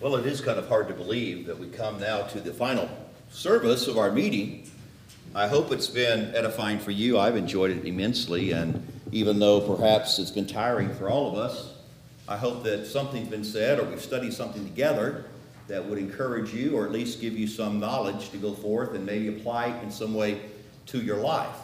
Well, it is kind of hard to believe that we come now to the final service of our meeting. I hope it's been edifying for you. I've enjoyed it immensely, and even though perhaps it's been tiring for all of us, I hope that something's been said or we've studied something together that would encourage you or at least give you some knowledge to go forth and maybe apply in some way to your life.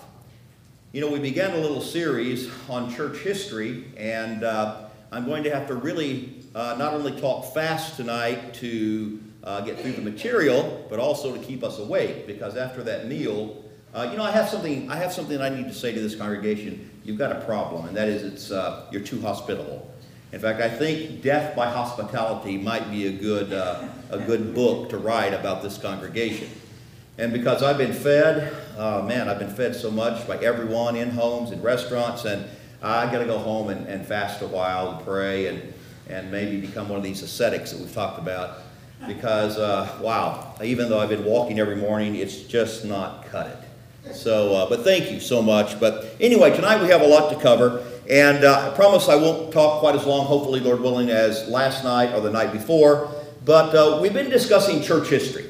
You know, we began a little series on church history, and uh, I'm going to have to really uh, not only talk fast tonight to uh, get through the material, but also to keep us awake, because after that meal, uh, you know, I have something. I have something I need to say to this congregation. You've got a problem, and that is, it's uh, you're too hospitable. In fact, I think "Death by Hospitality" might be a good uh, a good book to write about this congregation. And because I've been fed, uh, man, I've been fed so much by everyone in homes and restaurants, and I got to go home and, and fast a while and pray and and maybe become one of these ascetics that we've talked about. Because uh, wow, even though I've been walking every morning, it's just not cut it. So, uh, but thank you so much. But anyway, tonight we have a lot to cover. And uh, I promise I won't talk quite as long, hopefully, Lord willing, as last night or the night before. But uh, we've been discussing church history.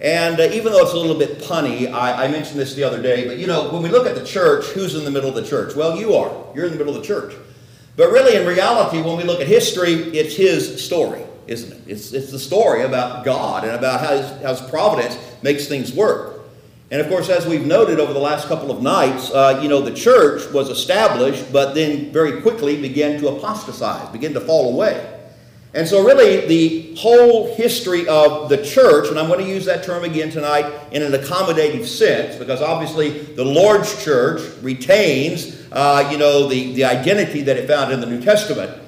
And uh, even though it's a little bit punny, I, I, mentioned this the other day, but you know, when we look at the church, who's in the middle of the church? Well, you are. You're in the middle of the church. But really, in reality, when we look at history, it's his story, isn't it? It's, it's the story about God and about how his, how his providence makes things work. And of course, as we've noted over the last couple of nights, uh, you know, the church was established, but then very quickly began to apostatize, begin to fall away. And so, really, the whole history of the church, and I'm going to use that term again tonight in an accommodative sense, because obviously the Lord's church retains, uh, you know, the, the identity that it found in the New Testament.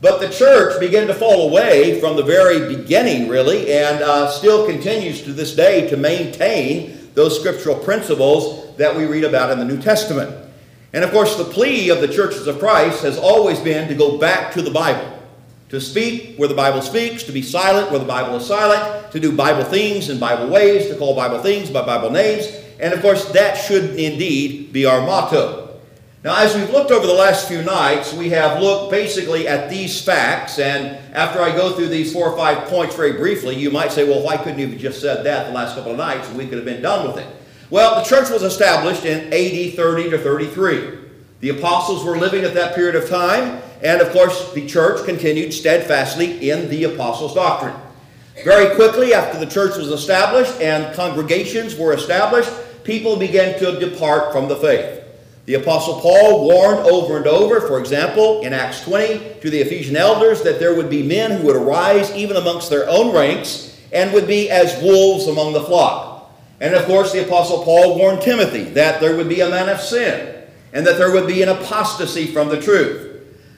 But the church began to fall away from the very beginning, really, and uh, still continues to this day to maintain those scriptural principles that we read about in the New Testament. And of course, the plea of the churches of Christ has always been to go back to the Bible, to speak where the Bible speaks, to be silent where the Bible is silent, to do Bible things in Bible ways, to call Bible things by Bible names. And of course, that should indeed be our motto. Now, as we've looked over the last few nights, we have looked basically at these facts. And after I go through these four or five points very briefly, you might say, well, why couldn't you have just said that the last couple of nights and we could have been done with it? Well, the church was established in AD 30 to 33. The apostles were living at that period of time. And of course, the church continued steadfastly in the apostles' doctrine. Very quickly, after the church was established and congregations were established, people began to depart from the faith. The Apostle Paul warned over and over, for example, in Acts 20, to the Ephesian elders that there would be men who would arise even amongst their own ranks and would be as wolves among the flock. And of course, the Apostle Paul warned Timothy that there would be a man of sin and that there would be an apostasy from the truth.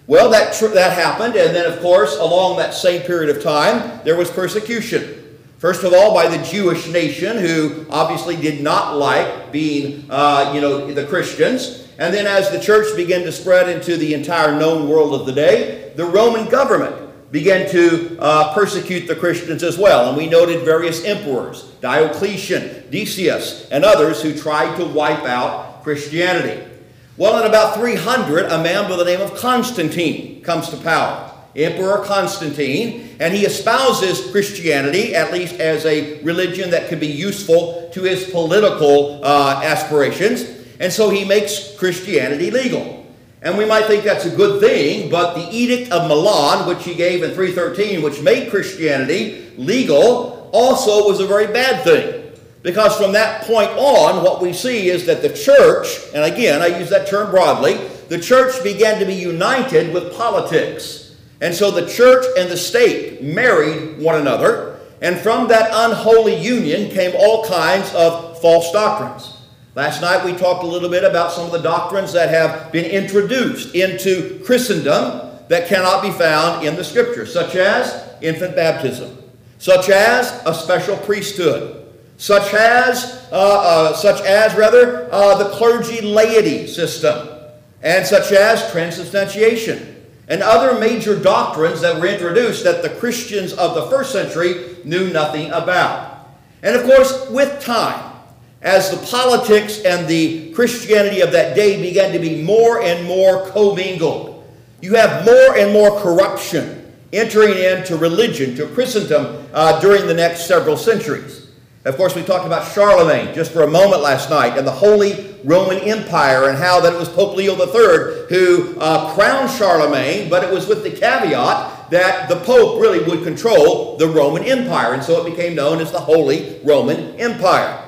Well, that, tr- that happened, and then, of course, along that same period of time, there was persecution. First of all, by the Jewish nation, who obviously did not like being, uh, you know, the Christians. And then as the church began to spread into the entire known world of the day, the Roman government began to uh, persecute the Christians as well. And we noted various emperors, Diocletian, Decius, and others who tried to wipe out Christianity. Well, in about 300, a man by the name of Constantine comes to power. Emperor Constantine, and he espouses Christianity, at least as a religion that could be useful to his political uh, aspirations. And so he makes Christianity legal. And we might think that's a good thing, but the Edict of Milan, which he gave in 313, which made Christianity legal, also was a very bad thing. Because from that point on, what we see is that the church, and again, I use that term broadly, the church began to be united with politics. And so the church and the state married one another, and from that unholy union came all kinds of false doctrines. Last night we talked a little bit about some of the doctrines that have been introduced into Christendom that cannot be found in the Scriptures, such as infant baptism, such as a special priesthood, such as, uh, uh, such as rather, uh, the clergy laity system, and such as transubstantiation and other major doctrines that were introduced that the Christians of the first century knew nothing about. And of course, with time, as the politics and the Christianity of that day began to be more and more commingled, you have more and more corruption entering into religion, to Christendom uh, during the next several centuries. Of course, we talked about Charlemagne just for a moment last night and the Holy Roman Empire and how that it was Pope Leo III who uh, crowned Charlemagne, but it was with the caveat that the Pope really would control the Roman Empire, and so it became known as the Holy Roman Empire.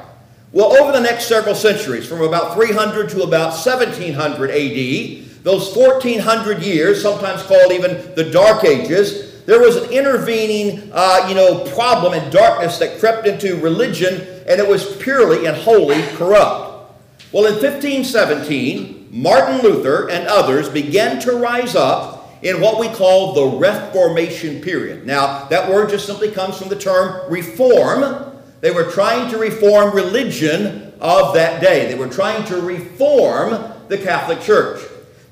Well, over the next several centuries, from about 300 to about 1700 AD, those 1400 years, sometimes called even the Dark Ages, there was an intervening, uh, you know, problem and darkness that crept into religion, and it was purely and wholly corrupt. Well, in 1517, Martin Luther and others began to rise up in what we call the Reformation period. Now, that word just simply comes from the term reform, they were trying to reform religion of that day. They were trying to reform the Catholic Church.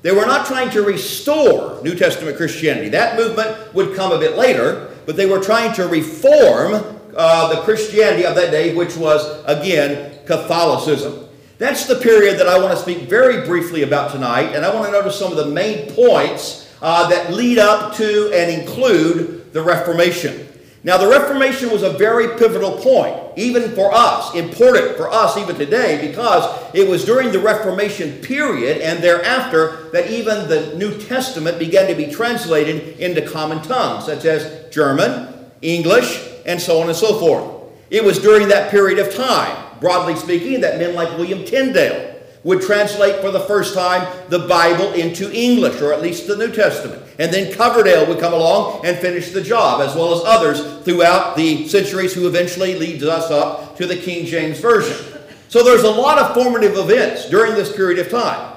They were not trying to restore New Testament Christianity. That movement would come a bit later, but they were trying to reform uh, the Christianity of that day, which was, again, Catholicism. That's the period that I want to speak very briefly about tonight, and I want to notice some of the main points uh, that lead up to and include the Reformation. Now, the Reformation was a very pivotal point, even for us, important for us even today, because it was during the Reformation period and thereafter that even the New Testament began to be translated into common tongues, such as German, English, and so on and so forth. It was during that period of time, broadly speaking, that men like William Tyndale would translate for the first time the Bible into English, or at least the New Testament. And then Coverdale would come along and finish the job, as well as others throughout the centuries who eventually leads us up to the King James Version. So there's a lot of formative events during this period of time.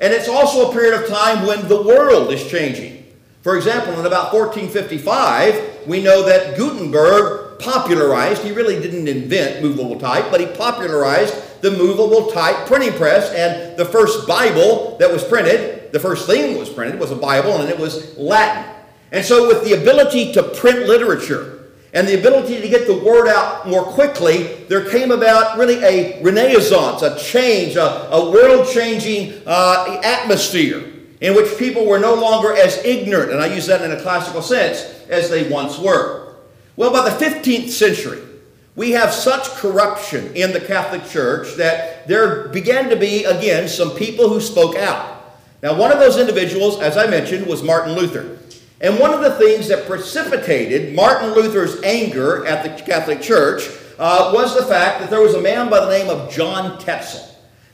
And it's also a period of time when the world is changing. For example, in about 1455, we know that Gutenberg popularized, he really didn't invent movable type, but he popularized the movable type printing press. And the first Bible that was printed, the first thing that was printed was a Bible, and it was Latin. And so, with the ability to print literature and the ability to get the word out more quickly, there came about really a renaissance, a change, a, a world changing uh, atmosphere in which people were no longer as ignorant, and I use that in a classical sense, as they once were. Well, by the 15th century, we have such corruption in the Catholic Church that there began to be, again, some people who spoke out. Now, one of those individuals, as I mentioned, was Martin Luther. And one of the things that precipitated Martin Luther's anger at the Catholic Church uh, was the fact that there was a man by the name of John Tetzel.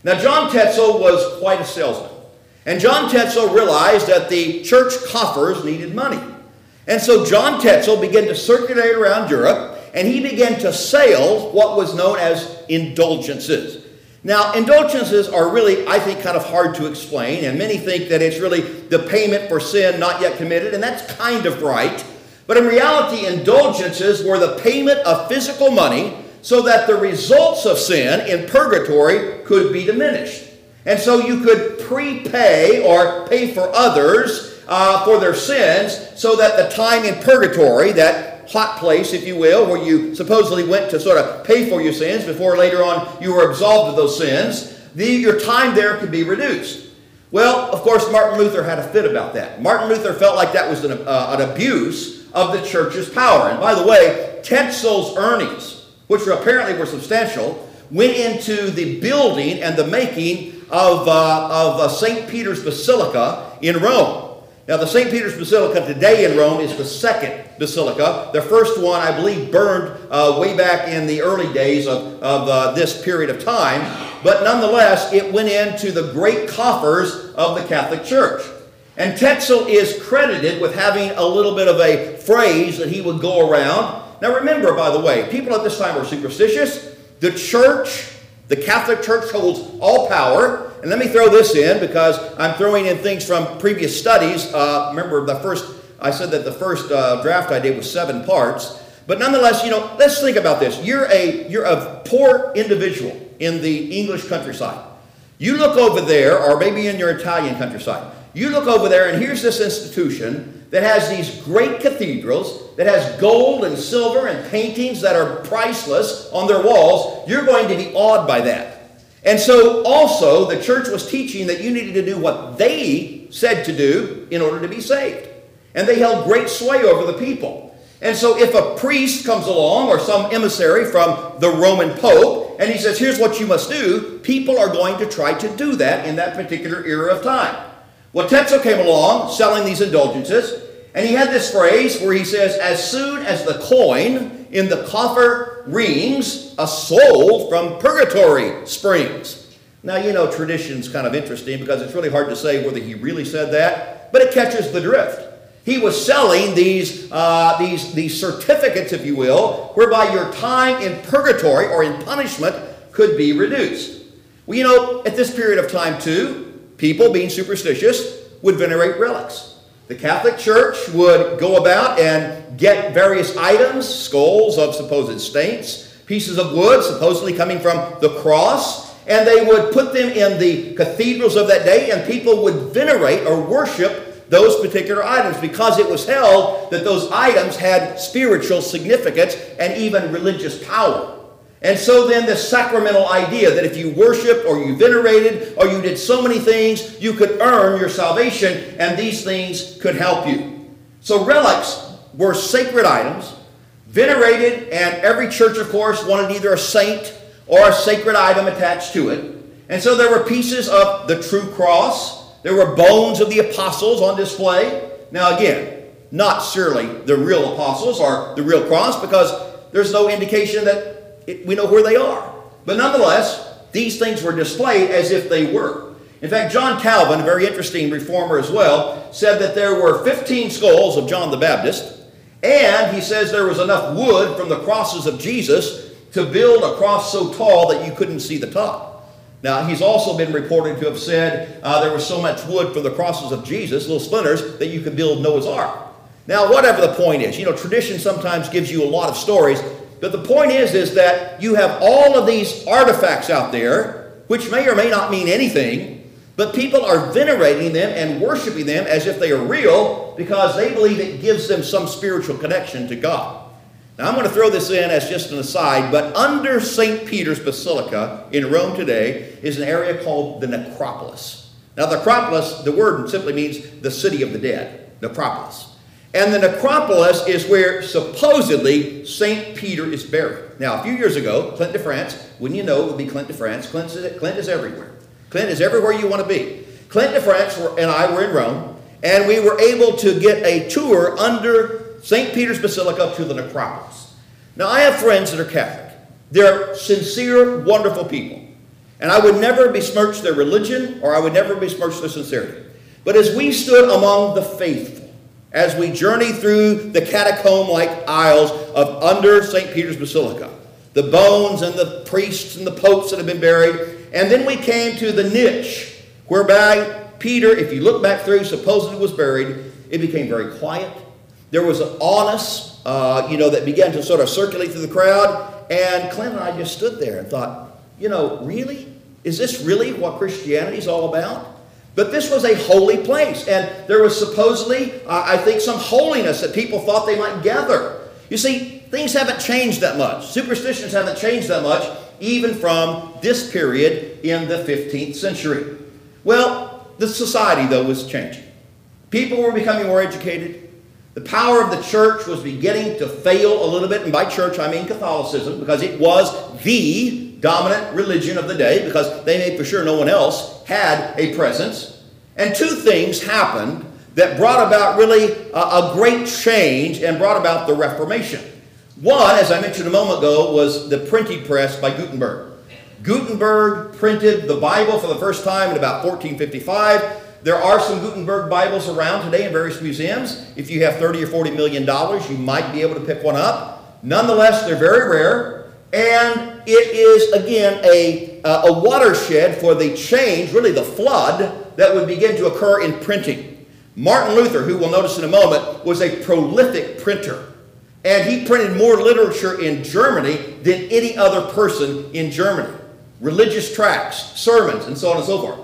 Now, John Tetzel was quite a salesman. And John Tetzel realized that the church coffers needed money. And so John Tetzel began to circulate around Europe and he began to sell what was known as indulgences. Now, indulgences are really, I think, kind of hard to explain, and many think that it's really the payment for sin not yet committed, and that's kind of right. But in reality, indulgences were the payment of physical money so that the results of sin in purgatory could be diminished. And so you could prepay or pay for others uh, for their sins so that the time in purgatory, that hot place, if you will, where you supposedly went to sort of pay for your sins before later on you were absolved of those sins, the, your time there could be reduced. Well, of course, Martin Luther had a fit about that. Martin Luther felt like that was an, uh, an abuse of the church's power. And by the way, Tetzel's earnings, which were apparently were substantial, went into the building and the making of, uh, of uh, St. Peter's Basilica in Rome. Now, the St. Peter's Basilica today in Rome is the second basilica. The first one, I believe, burned uh, way back in the early days of, of uh, this period of time. But nonetheless, it went into the great coffers of the Catholic Church. And Tetzel is credited with having a little bit of a phrase that he would go around. Now, remember, by the way, people at this time were superstitious. The church, the Catholic Church, holds all power. And let me throw this in because I'm throwing in things from previous studies. Uh, remember, the first, I said that the first uh, draft I did was seven parts. But nonetheless, you know, let's think about this. You're a, you're a poor individual in the English countryside. You look over there, or maybe in your Italian countryside. You look over there, and here's this institution that has these great cathedrals, that has gold and silver and paintings that are priceless on their walls. You're going to be awed by that. And so also the church was teaching that you needed to do what they said to do in order to be saved. and they held great sway over the people. And so, if a priest comes along or some emissary from the Roman Pope and he says, Here's what you must do, people are going to try to do that in that particular era of time. Well, Tetzel came along selling these indulgences, and he had this phrase where he says, As soon as the coin in the coffer rings, a soul from purgatory springs. Now, you know, tradition's kind of interesting because it's really hard to say whether he really said that, but it catches the drift. He was selling these, uh, these, these certificates, if you will, whereby your time in purgatory or in punishment could be reduced. Well, you know, at this period of time, too, people, being superstitious, would venerate relics. The Catholic Church would go about and get various items, skulls of supposed saints, pieces of wood supposedly coming from the cross, and they would put them in the cathedrals of that day, and people would venerate or worship those particular items because it was held that those items had spiritual significance and even religious power. And so then the sacramental idea that if you worshiped or you venerated or you did so many things, you could earn your salvation and these things could help you. So relics were sacred items, venerated, and every church, of course, wanted either a saint or a sacred item attached to it. And so there were pieces of the true cross, there were bones of the apostles on display. Now, again, not surely the real apostles or the real cross because there's no indication that it, we know where they are. But nonetheless, these things were displayed as if they were. In fact, John Calvin, a very interesting reformer as well, said that there were 15 skulls of John the Baptist, and he says there was enough wood from the crosses of Jesus to build a cross so tall that you couldn't see the top. Now, he's also been reported to have said uh, there was so much wood for the crosses of Jesus, little splinters, that you could build Noah's Ark. Now, whatever the point is, you know, tradition sometimes gives you a lot of stories, but the point is, is that you have all of these artifacts out there, which may or may not mean anything, but people are venerating them and worshiping them as if they are real because they believe it gives them some spiritual connection to God. Now, I'm going to throw this in as just an aside, but under St. Peter's Basilica in Rome today is an area called the Necropolis. Now, the Necropolis, the word simply means the city of the dead, Necropolis. And the necropolis is where supposedly St. Peter is buried. Now, a few years ago, Clint de France, wouldn't you know it would be Clint de France? Clint is, Clint is everywhere. Clint is everywhere you want to be. Clint de France and I were in Rome, and we were able to get a tour under St. Peter's Basilica to the necropolis. Now, I have friends that are Catholic. They're sincere, wonderful people. And I would never besmirch their religion or I would never besmirch their sincerity. But as we stood among the faithful, as we journeyed through the catacomb like aisles of under St. Peter's Basilica, the bones and the priests and the popes that have been buried, and then we came to the niche whereby Peter, if you look back through, supposedly was buried, it became very quiet there was an honest, uh, you know, that began to sort of circulate through the crowd. And Clint and I just stood there and thought, you know, really? Is this really what Christianity is all about? But this was a holy place, and there was supposedly, uh, I think, some holiness that people thought they might gather. You see, things haven't changed that much. Superstitions haven't changed that much, even from this period in the 15th century. Well, the society, though, was changing. People were becoming more educated. The power of the church was beginning to fail a little bit, and by church I mean Catholicism, because it was the dominant religion of the day, because they made for sure no one else had a presence. And two things happened that brought about really a, a great change and brought about the Reformation. One, as I mentioned a moment ago, was the printing press by Gutenberg. Gutenberg printed the Bible for the first time in about 1455. There are some Gutenberg Bibles around today in various museums. If you have 30 or 40 million dollars, you might be able to pick one up. Nonetheless, they're very rare, and it is, again, a, a watershed for the change, really the flood, that would begin to occur in printing. Martin Luther, who we'll notice in a moment, was a prolific printer. And he printed more literature in Germany than any other person in Germany religious tracts, sermons, and so on and so forth.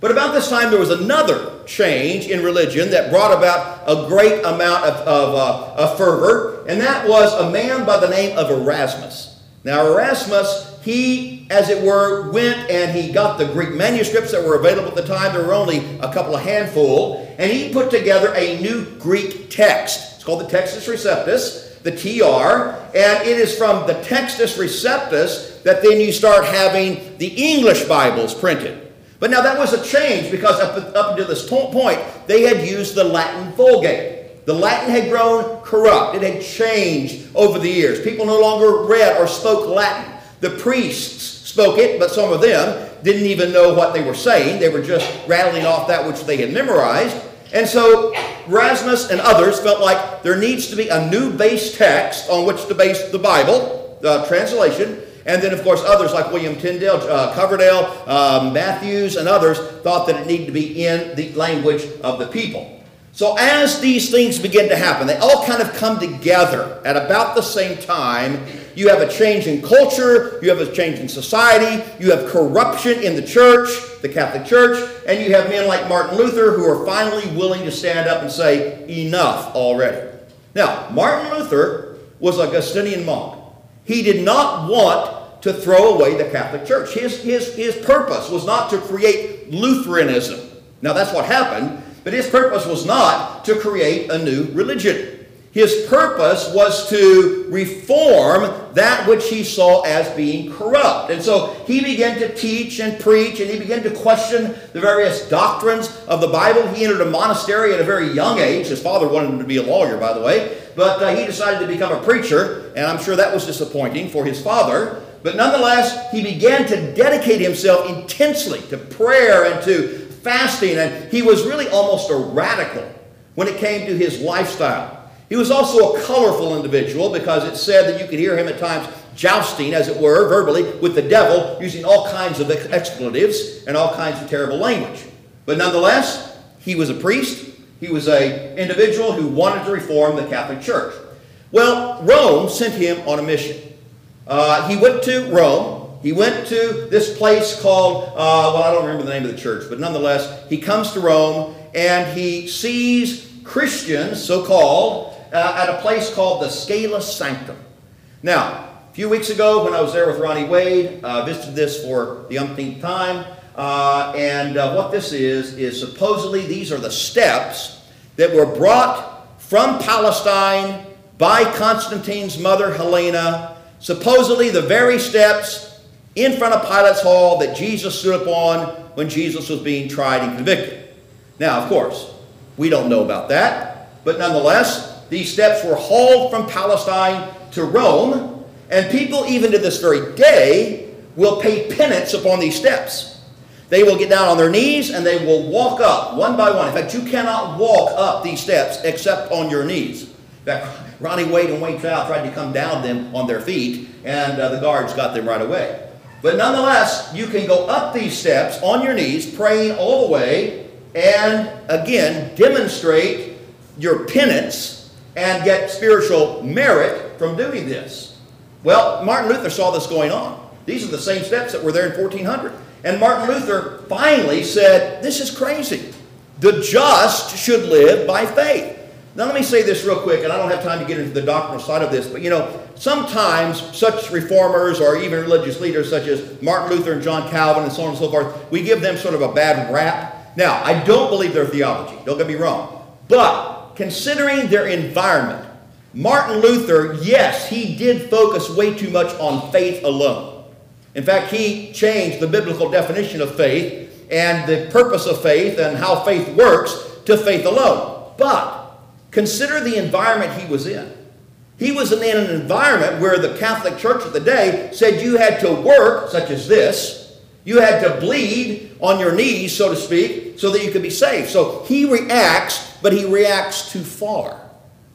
But about this time, there was another change in religion that brought about a great amount of, of, uh, of fervor, and that was a man by the name of Erasmus. Now, Erasmus, he, as it were, went and he got the Greek manuscripts that were available at the time. There were only a couple of handful. And he put together a new Greek text. It's called the Textus Receptus, the TR. And it is from the Textus Receptus that then you start having the English Bibles printed. But now that was a change because up, up until this point, they had used the Latin Vulgate. The Latin had grown corrupt. It had changed over the years. People no longer read or spoke Latin. The priests spoke it, but some of them didn't even know what they were saying. They were just rattling off that which they had memorized. And so Erasmus and others felt like there needs to be a new base text on which to base the Bible, the translation. And then, of course, others like William Tyndale, uh, Coverdale, uh, Matthews, and others thought that it needed to be in the language of the people. So as these things begin to happen, they all kind of come together at about the same time. You have a change in culture, you have a change in society, you have corruption in the church, the Catholic Church, and you have men like Martin Luther who are finally willing to stand up and say, enough already. Now, Martin Luther was a Augustinian monk. He did not want to throw away the Catholic Church. His, his, his purpose was not to create Lutheranism. Now, that's what happened but his purpose was not to create a new religion. His purpose was to reform that which he saw as being corrupt. And so he began to teach and preach, and he began to question the various doctrines of the Bible. He entered a monastery at a very young age. His father wanted him to be a lawyer, by the way. But uh, he decided to become a preacher, and I'm sure that was disappointing for his father. But nonetheless, he began to dedicate himself intensely to prayer and to fasting, and he was really almost a radical when it came to his lifestyle. He was also a colorful individual because it said that you could hear him at times jousting, as it were, verbally with the devil, using all kinds of expletives and all kinds of terrible language. But nonetheless, he was a priest. He was an individual who wanted to reform the Catholic Church. Well, Rome sent him on a mission. Uh, he went to Rome he went to this place called, uh, well, I don't remember the name of the church, but nonetheless, he comes to Rome and he sees Christians, so called, uh, at a place called the Scala Sanctum. Now, a few weeks ago when I was there with Ronnie Wade, uh, visited this for the umpteenth time. Uh, and uh, what this is, is supposedly these are the steps that were brought from Palestine by Constantine's mother Helena. Supposedly the very steps in front of Pilate's hall that Jesus stood upon when Jesus was being tried and convicted. Now, of course, we don't know about that, but nonetheless, these steps were hauled from Palestine to Rome, and people, even to this very day, will pay penance upon these steps. They will get down on their knees and they will walk up one by one. In fact, you cannot walk up these steps except on your knees. In fact, Ronnie Wade and Wade Trout tried to come down them on their feet, and uh, the guards got them right away. But nonetheless, you can go up these steps on your knees, praying all the way, and again, demonstrate your penance and get spiritual merit from doing this. Well, Martin Luther saw this going on. These are the same steps that were there in 1400. And Martin Luther finally said, This is crazy. The just should live by faith. Now, let me say this real quick, and I don't have time to get into the doctrinal side of this, but you know, sometimes such reformers or even religious leaders such as Martin Luther and John Calvin and so on and so forth, we give them sort of a bad rap. Now, I don't believe their theology, don't get me wrong, but considering their environment, Martin Luther, yes, he did focus way too much on faith alone. In fact, he changed the biblical definition of faith and the purpose of faith and how faith works to faith alone. But Consider the environment he was in. He was in an environment where the Catholic Church of the day said you had to work, such as this, you had to bleed on your knees, so to speak, so that you could be saved. So he reacts, but he reacts too far.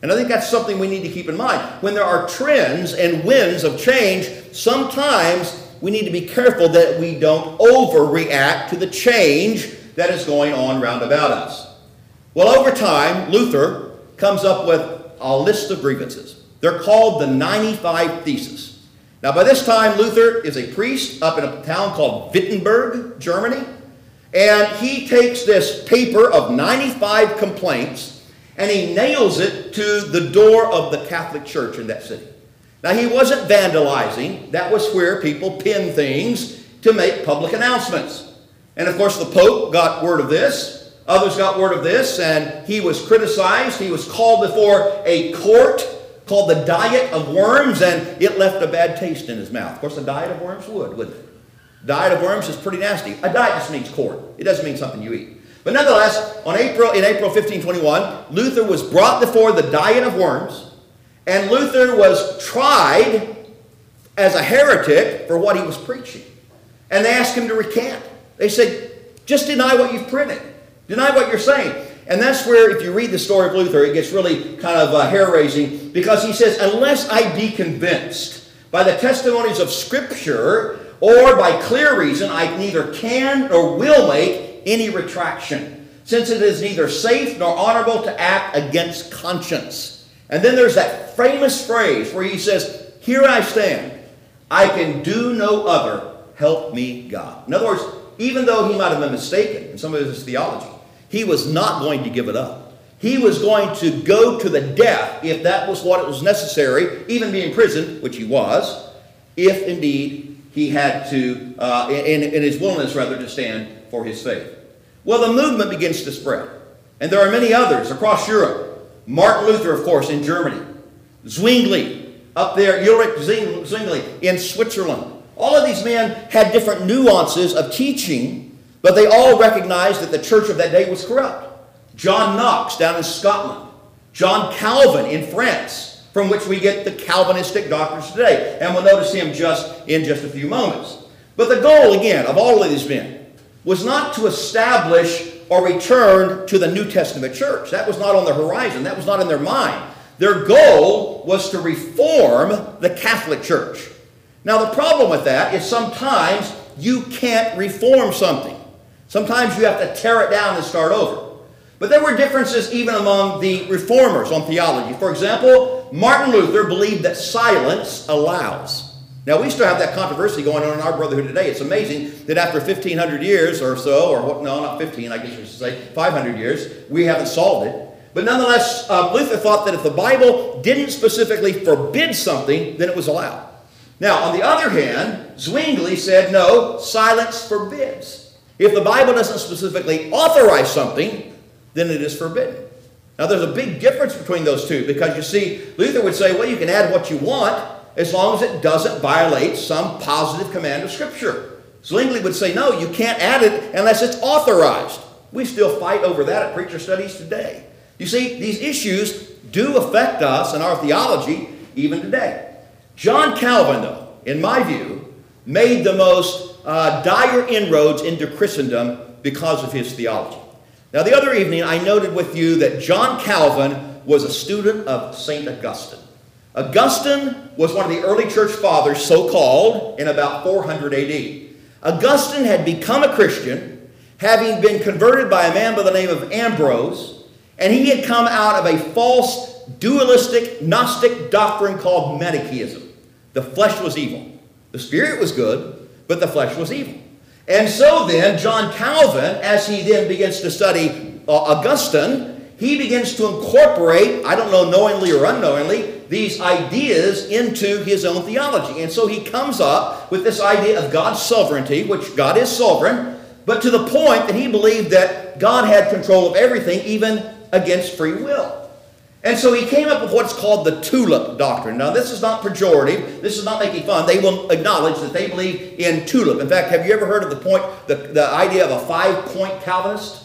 And I think that's something we need to keep in mind. When there are trends and winds of change, sometimes we need to be careful that we don't overreact to the change that is going on round about us. Well, over time, Luther comes up with a list of grievances. They're called the 95 Theses. Now, by this time, Luther is a priest up in a town called Wittenberg, Germany. And he takes this paper of 95 complaints and he nails it to the door of the Catholic Church in that city. Now, he wasn't vandalizing. That was where people pin things to make public announcements. And of course, the Pope got word of this. Others got word of this, and he was criticized. He was called before a court called the Diet of Worms, and it left a bad taste in his mouth. Of course, the Diet of Worms would, wouldn't it? Diet of Worms is pretty nasty. A diet just means court. It doesn't mean something you eat. But nonetheless, on April, in April 1521, Luther was brought before the Diet of Worms, and Luther was tried as a heretic for what he was preaching. And they asked him to recant. They said, just deny what you've printed. Deny what you're saying. And that's where, if you read the story of Luther, it gets really kind of uh, hair raising because he says, Unless I be convinced by the testimonies of Scripture or by clear reason, I neither can nor will make any retraction, since it is neither safe nor honorable to act against conscience. And then there's that famous phrase where he says, Here I stand. I can do no other. Help me, God. In other words, even though he might have been mistaken in some of his theology, he was not going to give it up. He was going to go to the death if that was what it was necessary, even be imprisoned, which he was, if indeed he had to, uh, in, in his willingness rather, to stand for his faith. Well, the movement begins to spread. And there are many others across Europe. Martin Luther, of course, in Germany. Zwingli, up there, Ulrich Zwingli in Switzerland. All of these men had different nuances of teaching but they all recognized that the church of that day was corrupt. John Knox down in Scotland, John Calvin in France, from which we get the Calvinistic doctrines today. And we'll notice him just in just a few moments. But the goal, again, of all of these men was not to establish or return to the New Testament church. That was not on the horizon, that was not in their mind. Their goal was to reform the Catholic Church. Now, the problem with that is sometimes you can't reform something. Sometimes you have to tear it down and start over. But there were differences even among the reformers on theology. For example, Martin Luther believed that silence allows. Now, we still have that controversy going on in our brotherhood today. It's amazing that after 1,500 years or so, or what, no, not 15, I guess you should say, 500 years, we haven't solved it. But nonetheless, uh, Luther thought that if the Bible didn't specifically forbid something, then it was allowed. Now, on the other hand, Zwingli said, no, silence forbids. If the Bible doesn't specifically authorize something, then it is forbidden. Now, there's a big difference between those two because you see, Luther would say, well, you can add what you want as long as it doesn't violate some positive command of Scripture. Zwingli would say, no, you can't add it unless it's authorized. We still fight over that at preacher studies today. You see, these issues do affect us and our theology even today. John Calvin, though, in my view, made the most uh, dire inroads into Christendom because of his theology. Now, the other evening, I noted with you that John Calvin was a student of St. Augustine. Augustine was one of the early church fathers, so called, in about 400 AD. Augustine had become a Christian, having been converted by a man by the name of Ambrose, and he had come out of a false, dualistic, Gnostic doctrine called Manichaeism. The flesh was evil, the spirit was good, but the flesh was evil. And so then, John Calvin, as he then begins to study uh, Augustine, he begins to incorporate, I don't know, knowingly or unknowingly, these ideas into his own theology. And so he comes up with this idea of God's sovereignty, which God is sovereign, but to the point that he believed that God had control of everything, even against free will. And so he came up with what's called the tulip doctrine. Now, this is not pejorative. This is not making fun. They will acknowledge that they believe in tulip. In fact, have you ever heard of the point, the, the idea of a five-point Calvinist?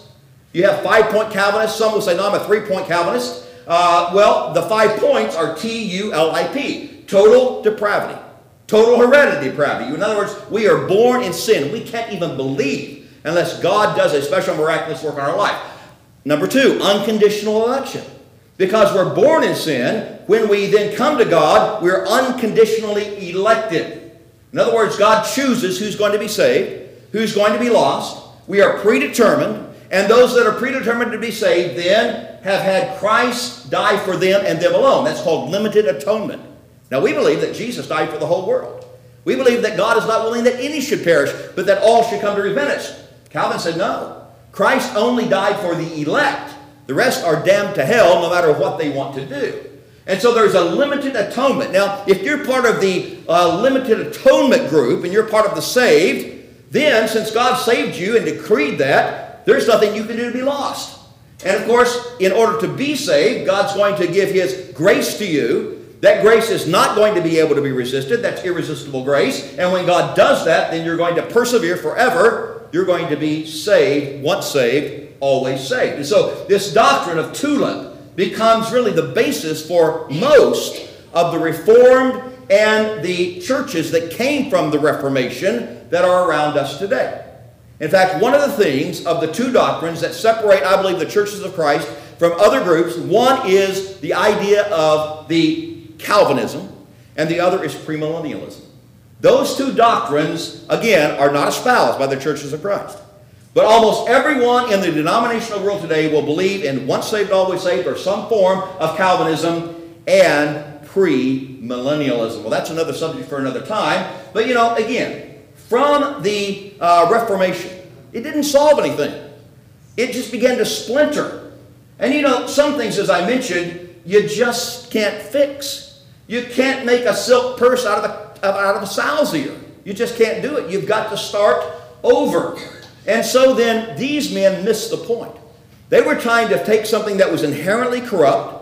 You have five-point Calvinists. Some will say, no, I'm a three-point Calvinist. Uh, well, the five points are T-U-L-I-P. Total depravity. Total heredity depravity. In other words, we are born in sin. We can't even believe unless God does a special miraculous work in our life. Number two, unconditional election. Because we're born in sin, when we then come to God, we're unconditionally elected. In other words, God chooses who's going to be saved, who's going to be lost. We are predetermined, and those that are predetermined to be saved then have had Christ die for them and them alone. That's called limited atonement. Now, we believe that Jesus died for the whole world. We believe that God is not willing that any should perish, but that all should come to repentance. Calvin said, no. Christ only died for the elect. The rest are damned to hell no matter what they want to do. And so there's a limited atonement. Now, if you're part of the uh, limited atonement group and you're part of the saved, then since God saved you and decreed that, there's nothing you can do to be lost. And of course, in order to be saved, God's going to give His grace to you. That grace is not going to be able to be resisted. That's irresistible grace. And when God does that, then you're going to persevere forever. You're going to be saved, once saved, always saved. And so this doctrine of tulip becomes really the basis for most of the Reformed and the churches that came from the Reformation that are around us today. In fact, one of the things of the two doctrines that separate, I believe, the churches of Christ from other groups, one is the idea of the Calvinism, and the other is premillennialism. Those two doctrines, again, are not espoused by the churches of Christ. But almost everyone in the denominational world today will believe in once saved, always saved, or some form of Calvinism and premillennialism. Well, that's another subject for another time. But you know, again, from the uh, Reformation, it didn't solve anything. It just began to splinter. And you know, some things, as I mentioned, you just can't fix. You can't make a silk purse out of out of a sow's ear. You just can't do it. You've got to start over. And so then these men missed the point. They were trying to take something that was inherently corrupt,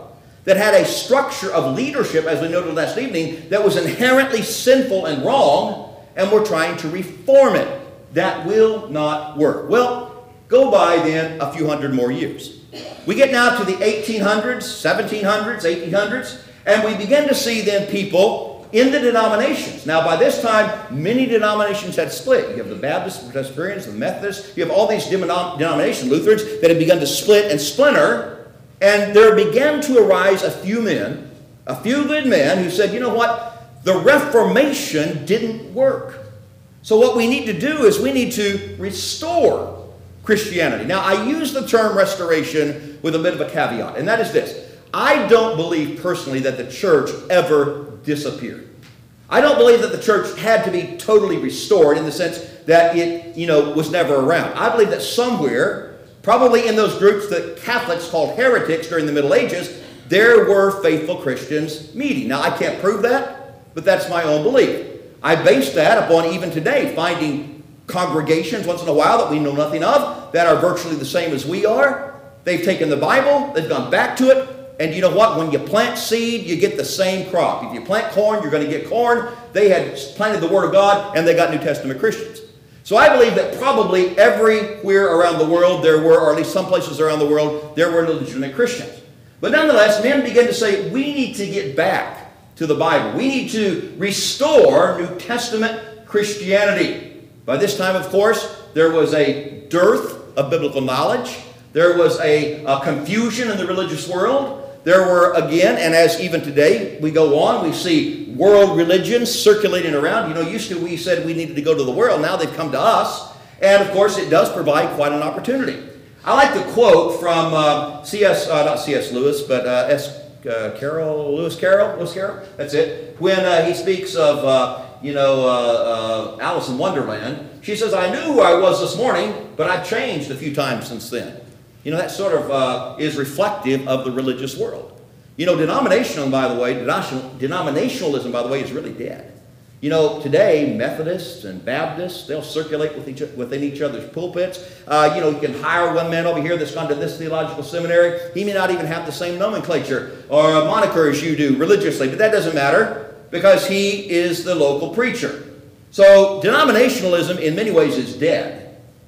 that had a structure of leadership, as we noted last evening, that was inherently sinful and wrong, and were trying to reform it. That will not work. Well, go by then a few hundred more years. We get now to the 1800s, 1700s, 1800s, and we begin to see then people in the denominations. Now, by this time, many denominations had split. You have the Baptists, the Presbyterians, the Methodists. You have all these denominations, Lutherans, that had begun to split and splinter. And there began to arise a few men, a few good men, who said, you know what? The Reformation didn't work. So, what we need to do is we need to restore Christianity. Now, I use the term restoration with a bit of a caveat, and that is this. I don't believe personally that the church ever disappeared. I don't believe that the church had to be totally restored in the sense that it, you know, was never around. I believe that somewhere, probably in those groups that Catholics called heretics during the Middle Ages, there were faithful Christians meeting. Now, I can't prove that, but that's my own belief. I base that upon even today finding congregations once in a while that we know nothing of that are virtually the same as we are. They've taken the Bible, they've gone back to it, and you know what? When you plant seed, you get the same crop. If you plant corn, you're going to get corn. They had planted the Word of God, and they got New Testament Christians. So I believe that probably everywhere around the world there were, or at least some places around the world, there were legitimate Christians. But nonetheless, men began to say, we need to get back to the Bible. We need to restore New Testament Christianity. By this time, of course, there was a dearth of biblical knowledge. There was a, a confusion in the religious world. There were, again, and as even today we go on, we see world religions circulating around. You know, used to we said we needed to go to the world, now they've come to us. And of course, it does provide quite an opportunity. I like the quote from uh, C.S., uh, not C.S. Lewis, but uh, S. Uh, Carroll, Lewis Carroll, Lewis Carroll, that's it. When uh, he speaks of, uh, you know, Alice in Wonderland, she says, I knew who I was this morning, but I've changed a few times since then. You know, that sort of uh, is reflective of the religious world. You know, denominational, by the way, denominationalism, by the way, is really dead. You know, today, Methodists and Baptists, they'll circulate with each, within each other's pulpits. Uh, you know, you can hire one man over here that's gone to this theological seminary. He may not even have the same nomenclature or moniker as you do religiously, but that doesn't matter because he is the local preacher. So, denominationalism in many ways is dead.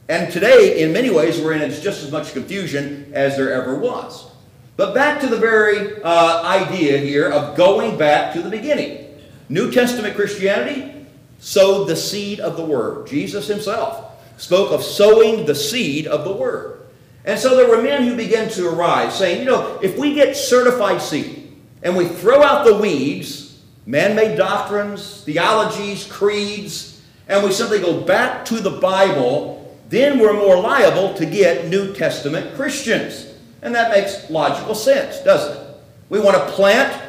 And today, in many ways, we're in just as much confusion as there ever was. But back to the very uh, idea here of going back to the beginning. New Testament Christianity sowed the seed of the Word. Jesus himself spoke of sowing the seed of the Word. And so there were men who began to arise saying, you know, if we get certified seed and we throw out the weeds, man made doctrines, theologies, creeds, and we simply go back to the Bible then we're more liable to get New Testament Christians. And that makes logical sense, doesn't it? We want to plant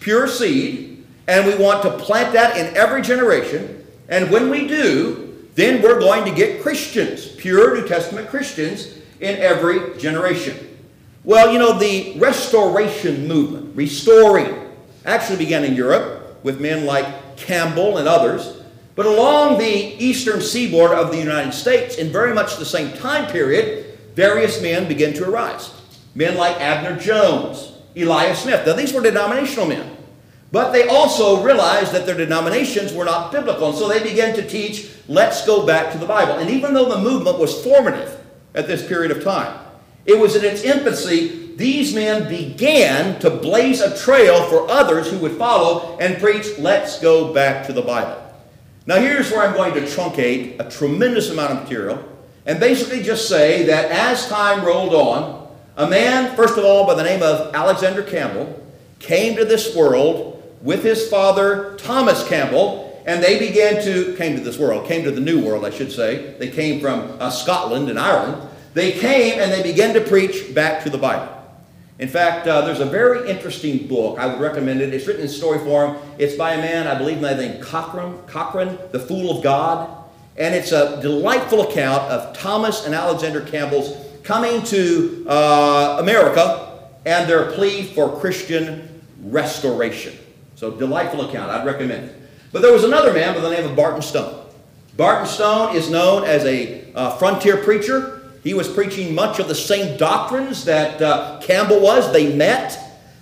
pure seed, and we want to plant that in every generation. And when we do, then we're going to get Christians, pure New Testament Christians, in every generation. Well, you know, the restoration movement, restoring, actually began in Europe with men like Campbell and others. But along the eastern seaboard of the United States, in very much the same time period, various men began to arise. Men like Abner Jones, Elias Smith. Now, these were denominational men. But they also realized that their denominations were not biblical. And so they began to teach, let's go back to the Bible. And even though the movement was formative at this period of time, it was in its infancy, these men began to blaze a trail for others who would follow and preach, let's go back to the Bible. Now, here's where I'm going to truncate a tremendous amount of material and basically just say that as time rolled on, a man, first of all, by the name of Alexander Campbell, came to this world with his father Thomas Campbell, and they began to, came to this world, came to the new world, I should say. They came from uh, Scotland and Ireland. They came and they began to preach back to the Bible. In fact, uh, there's a very interesting book. I would recommend it. It's written in story form. It's by a man, I believe, named Cochran, Cochran, The Fool of God. And it's a delightful account of Thomas and Alexander Campbell's coming to uh, America and their plea for Christian restoration. So, delightful account. I'd recommend it. But there was another man by the name of Barton Stone. Barton Stone is known as a uh, frontier preacher. He was preaching much of the same doctrines that uh, Campbell was. They met,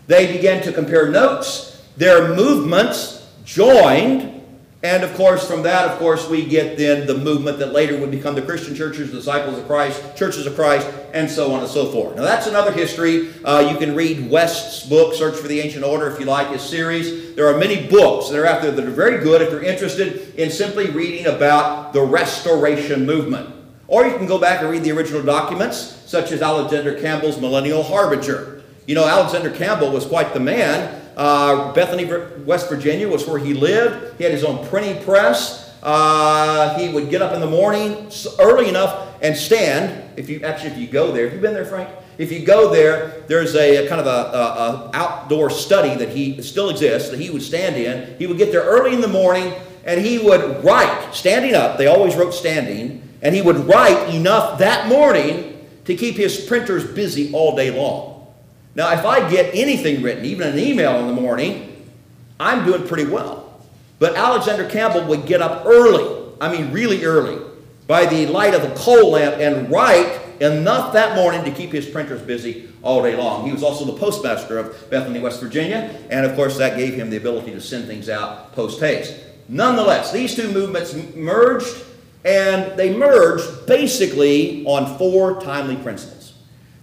they began to compare notes, their movements joined, and of course, from that, of course, we get then the movement that later would become the Christian churches, the disciples of Christ, churches of Christ, and so on and so forth. Now, that's another history. Uh, you can read West's book, Search for the Ancient Order, if you like his series. There are many books that are out there that are very good if you're interested in simply reading about the restoration movement. Or you can go back and read the original documents, such as Alexander Campbell's Millennial Harbinger. You know, Alexander Campbell was quite the man. Uh, Bethany, West Virginia was where he lived. He had his own printing press. Uh, he would get up in the morning early enough and stand. If you actually, if you go there, have you been there, Frank? If you go there, there's a, a kind of a, a, outdoor study that he still exists that he would stand in. He would get there early in the morning and he would write standing up. They always wrote standing and he would write enough that morning to keep his printers busy all day long. Now, if I get anything written, even an email in the morning, I'm doing pretty well. But Alexander Campbell would get up early, I mean, really early, by the light of a coal lamp and write enough that morning to keep his printers busy all day long. He was also the postmaster of Bethany, West Virginia, and of course, that gave him the ability to send things out post haste. Nonetheless, these two movements merged and they merged basically on four timely principles.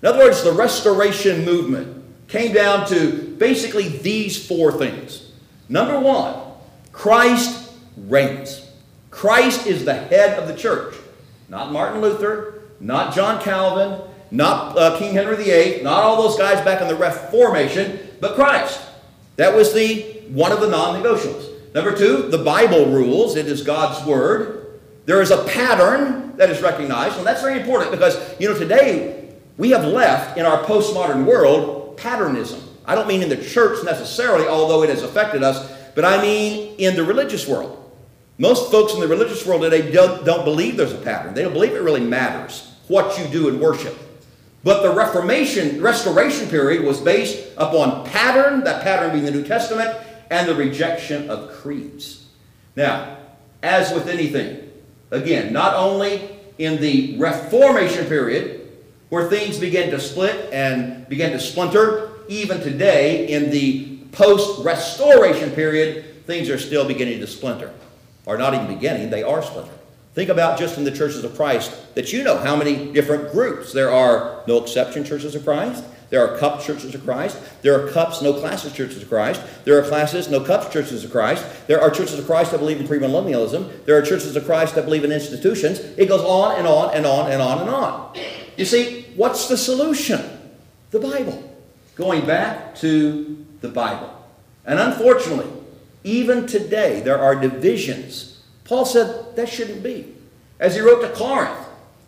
In other words, the restoration movement came down to basically these four things. Number one, Christ reigns. Christ is the head of the church. Not Martin Luther, not John Calvin, not uh, King Henry VIII, not all those guys back in the Reformation, but Christ. That was the one of the non-negotiables. Number two, the Bible rules. It is God's word. There is a pattern that is recognized, and that's very important because, you know, today we have left in our postmodern world patternism. I don't mean in the church necessarily, although it has affected us, but I mean in the religious world. Most folks in the religious world today don't, don't believe there's a pattern. They don't believe it really matters what you do in worship. But the Reformation, Restoration period was based upon pattern, that pattern being the New Testament, and the rejection of creeds. Now, as with anything, Again, not only in the Reformation period, where things began to split and began to splinter, even today in the post restoration period, things are still beginning to splinter. Or not even beginning, they are splintering. Think about just in the churches of Christ that you know how many different groups. There are no exception churches of Christ. There are cup churches of Christ. There are cups, no classes churches of Christ. There are classes, no cups churches of Christ. There are churches of Christ that believe in premillennialism. There are churches of Christ that believe in institutions. It goes on and on and on and on and on. You see, what's the solution? The Bible. Going back to the Bible. And unfortunately, even today, there are divisions. Paul said that shouldn't be. As he wrote to Corinth,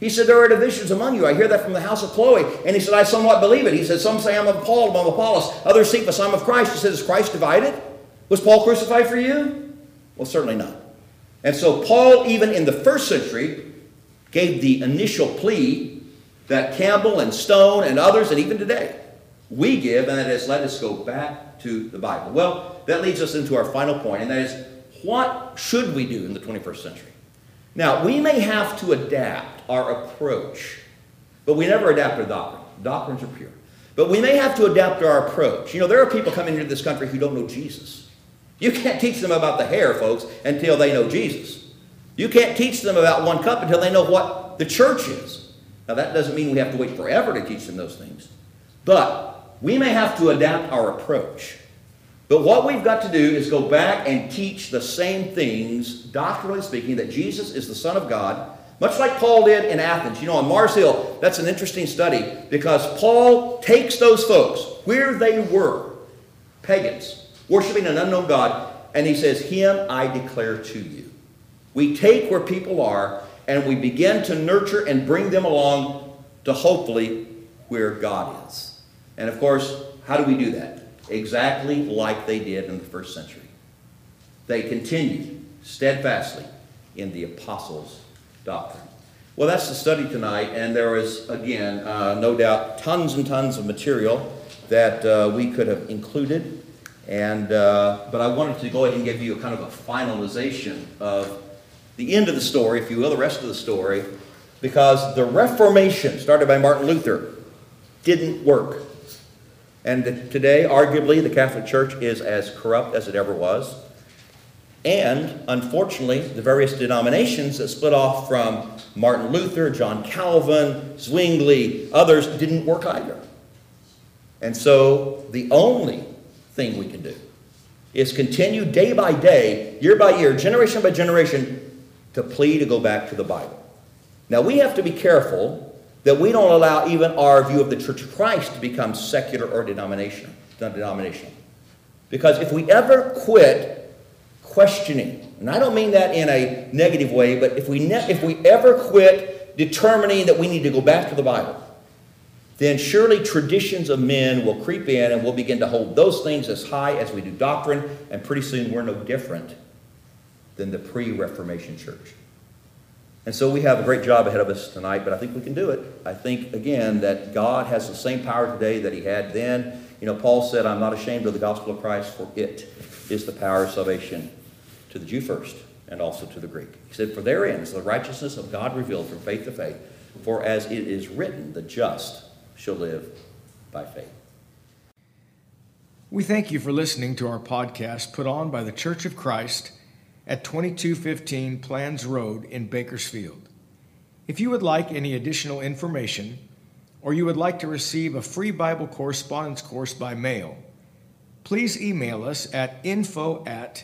he said, There are divisions among you. I hear that from the house of Chloe. And he said, I somewhat believe it. He said, Some say I'm of Paul, I'm of Apollos. Others But I'm of Christ. He said, Is Christ divided? Was Paul crucified for you? Well, certainly not. And so, Paul, even in the first century, gave the initial plea that Campbell and Stone and others, and even today, we give, and that is let us go back to the Bible. Well, that leads us into our final point, and that is what should we do in the 21st century? Now, we may have to adapt our approach, but we never adapt our doctrine. Doctrines are pure. But we may have to adapt our approach. You know, there are people coming into this country who don't know Jesus. You can't teach them about the hair, folks, until they know Jesus. You can't teach them about one cup until they know what the church is. Now, that doesn't mean we have to wait forever to teach them those things. But we may have to adapt our approach. But what we've got to do is go back and teach the same things, doctrinally speaking, that Jesus is the Son of God, much like Paul did in Athens. You know, on Mars Hill, that's an interesting study because Paul takes those folks where they were, pagans, worshiping an unknown God, and he says, Him I declare to you. We take where people are and we begin to nurture and bring them along to hopefully where God is. And of course, how do we do that? Exactly like they did in the first century. They continued steadfastly in the apostles' doctrine. Well, that's the study tonight, and there is, again, uh, no doubt, tons and tons of material that uh, we could have included. And, uh, but I wanted to go ahead and give you a kind of a finalization of the end of the story, if you will, the rest of the story, because the Reformation, started by Martin Luther, didn't work. And today, arguably, the Catholic Church is as corrupt as it ever was. And unfortunately, the various denominations that split off from Martin Luther, John Calvin, Zwingli, others didn't work either. And so the only thing we can do is continue day by day, year by year, generation by generation, to plead to go back to the Bible. Now, we have to be careful that we don't allow even our view of the Church of Christ to become secular or denominational. Because if we ever quit questioning, and I don't mean that in a negative way, but if we, ne- if we ever quit determining that we need to go back to the Bible, then surely traditions of men will creep in and we'll begin to hold those things as high as we do doctrine, and pretty soon we're no different than the pre Reformation church. And so we have a great job ahead of us tonight, but I think we can do it. I think, again, that God has the same power today that he had then. You know, Paul said, I'm not ashamed of the gospel of Christ, for it is the power of salvation to the Jew first and also to the Greek. He said, For therein is the righteousness of God revealed from faith to faith. For as it is written, the just shall live by faith. We thank you for listening to our podcast put on by the Church of Christ at 2215 Planz Road in Bakersfield. If you would like any additional information, or you would like to receive a free Bible correspondence course by mail, please email us at info at